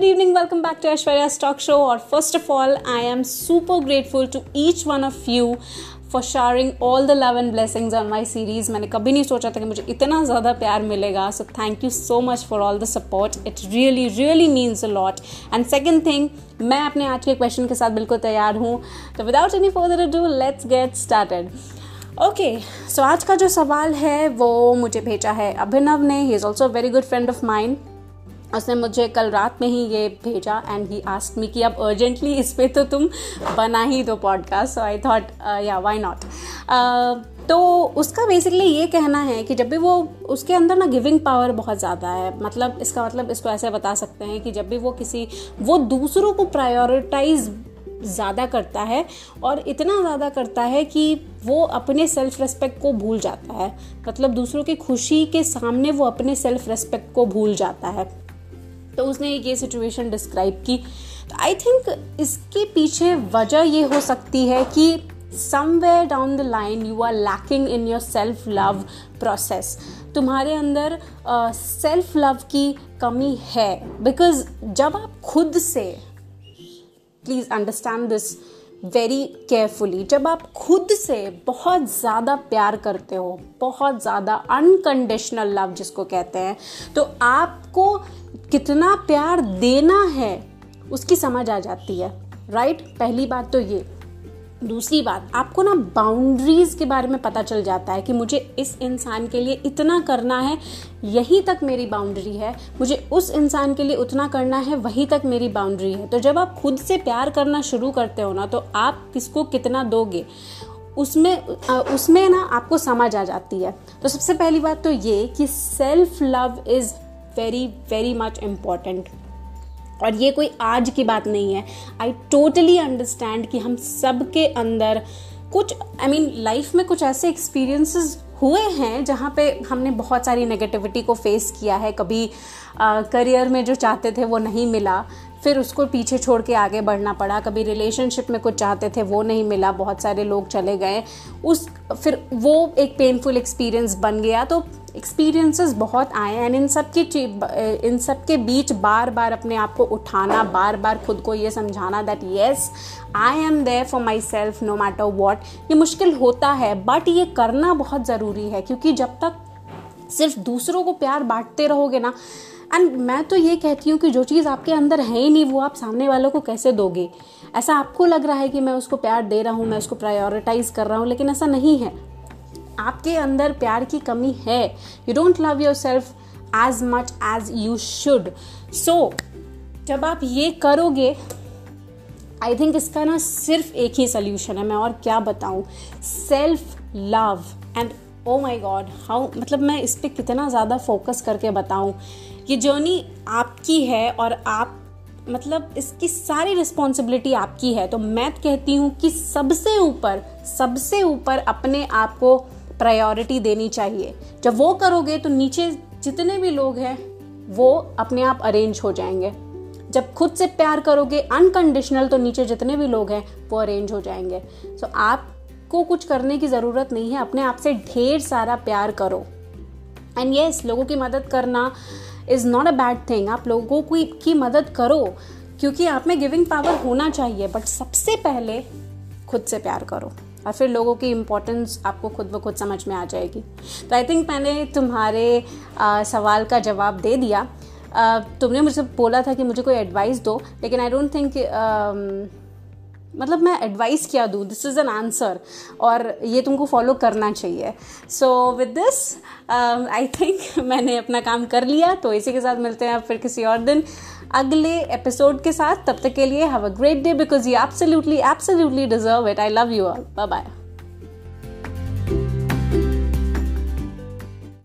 good evening. Welcome back to Aishwarya's talk show. और first of all, I am super grateful to each one of you for sharing all the love and blessings on my series मैंने कभी नहीं सोचा था कि मुझे इतना ज़्यादा प्यार मिलेगा। So thank you so much for all the support it really really means a lot and second thing मैं अपने आज के क्वेश्चन के साथ बिल्कुल तैयार हूँ। तो without any further do let's get started okay so आज का जो सवाल है वो मुझे भेजा है अभिनव ने. He is also very good friend of mind उसने मुझे कल रात में ही ये भेजा एंड ही आस्क मी कि अब अर्जेंटली इस पर तो तुम बना ही दो podcast so I thought yeah why not तो उसका बेसिकली ये कहना है कि जब भी वो, उसके अंदर ना गिविंग पावर बहुत ज़्यादा है. मतलब इसका मतलब इसको ऐसे बता सकते हैं कि जब भी वो किसी, वो दूसरों को प्रायोरिटाइज ज़्यादा करता है और इतना ज़्यादा करता है कि वो अपने सेल्फ रेस्पेक्ट को भूल जाता है. मतलब दूसरों की खुशी के सामने वो अपने सेल्फ रेस्पेक्ट को भूल जाता है. तो उसने ये सिचुएशन डिस्क्राइब की। तो आई थिंक इसके पीछे वजह ये हो सकती है कि somewhere down the line you are lacking in your self love process तुम्हारे अंदर सेल्फ uh, लव की कमी है। बिकॉज़ जब आप खुद से please understand this very carefully जब आप खुद से बहुत ज़्यादा प्यार करते हो, बहुत ज़्यादा अनकंडीशनल लव जिसको कहते हैं तो आपको कितना प्यार देना है, उसकी समझ आ जाती है राइट right? पहली बात तो ये दूसरी बात, आपको ना बाउंड्रीज के बारे में पता चल जाता है कि मुझे इस इंसान के लिए इतना करना है, यहीं तक मेरी बाउंड्री है। मुझे उस इंसान के लिए उतना करना है, वहीं तक मेरी बाउंड्री है। तो जब आप खुद से प्यार करना शुरू करते हो ना तो आप किसको कितना दोगे? उसमें उसमें ना आपको समझ आ जाती है। तो सबसे पहली बात तो ये कि self love is very very much important और ये कोई आज की बात नहीं है। आई टोटली अंडरस्टैंड कि हम सबके अंदर कुछ आई मीन लाइफ में कुछ ऐसे एक्सपीरियंसेस हुए हैं जहाँ पे हमने बहुत सारी नेगेटिविटी को फेस किया है। कभी करियर में जो चाहते थे वो नहीं मिला, फिर उसको पीछे छोड़ के आगे बढ़ना पड़ा। कभी रिलेशनशिप में कुछ चाहते थे वो नहीं मिला, बहुत सारे लोग चले गए। उस, फिर वो एक पेनफुल एक्सपीरियंस बन गया। तो एक्सपीरियंसेस बहुत आए एंड इन सब की इन सब के बीच बार बार अपने आप को उठाना बार बार खुद को ये समझाना that yes I am there for myself no matter what ये मुश्किल होता है बट ये करना बहुत ज़रूरी है, क्योंकि जब तक सिर्फ़ दूसरों को प्यार बांटते रहोगे ना एंड मैं तो ये कहती हूँ कि जो चीज़ आपके अंदर है ही नहीं, वो आप सामने वालों को कैसे दोगे? ऐसा आपको लग रहा है कि मैं उसको प्यार दे रहा हूँ, मैं उसको प्रायोरिटाइज कर रहा हूँ, लेकिन ऐसा नहीं है। आपके अंदर प्यार की कमी है। You don't love yourself as much as you should so जब आप ये करोगे आई थिंक इसका ना सिर्फ़ एक ही सोल्यूशन है। मैं और क्या बताऊँ? Self love and oh my god how मतलब मैं इस पर कितना ज़्यादा फोकस करके बताऊँ? ये जर्नी आपकी है और आप मतलब इसकी सारी रिस्पॉन्सिबिलिटी आपकी है। तो मैं कहती हूँ कि सबसे ऊपर सबसे ऊपर अपने आप को प्रायोरिटी देनी चाहिए। जब वो करोगे तो नीचे जितने भी लोग हैं वो अपने आप अरेंज हो जाएँगे। जब खुद से प्यार करोगे अनकंडीशनल तो नीचे जितने भी लोग हैं वो अरेंज हो जाएँगे। सो so, आपको कुछ करने की ज़रूरत नहीं है अपने आप से ढेर सारा प्यार करो। एंड येस yes, लोगों की मदद करना is not a bad thing आप लोगों की, की मदद करो क्योंकि आप में गिविंग पावर होना चाहिए बट सबसे पहले खुद से प्यार करो। और फिर लोगों की इम्पोर्टेंस आपको खुद ब खुद समझ में आ जाएगी। तो आई थिंक मैंने तुम्हारे आ, सवाल का जवाब दे दिया। आ, तुमने मुझसे बोला था कि मुझे कोई एडवाइस दो लेकिन आई डोंट थिंक मतलब मैं एडवाइस क्या दूँ? दिस इज़ एन आंसर और ये तुमको फॉलो करना चाहिए. So with this I think मैंने अपना काम कर लिया तो इसी के साथ मिलते हैं आप फिर किसी और दिन, अगले एपिसोड के साथ. तब तक के लिए have a great day because you absolutely absolutely deserve it I love you all bye bye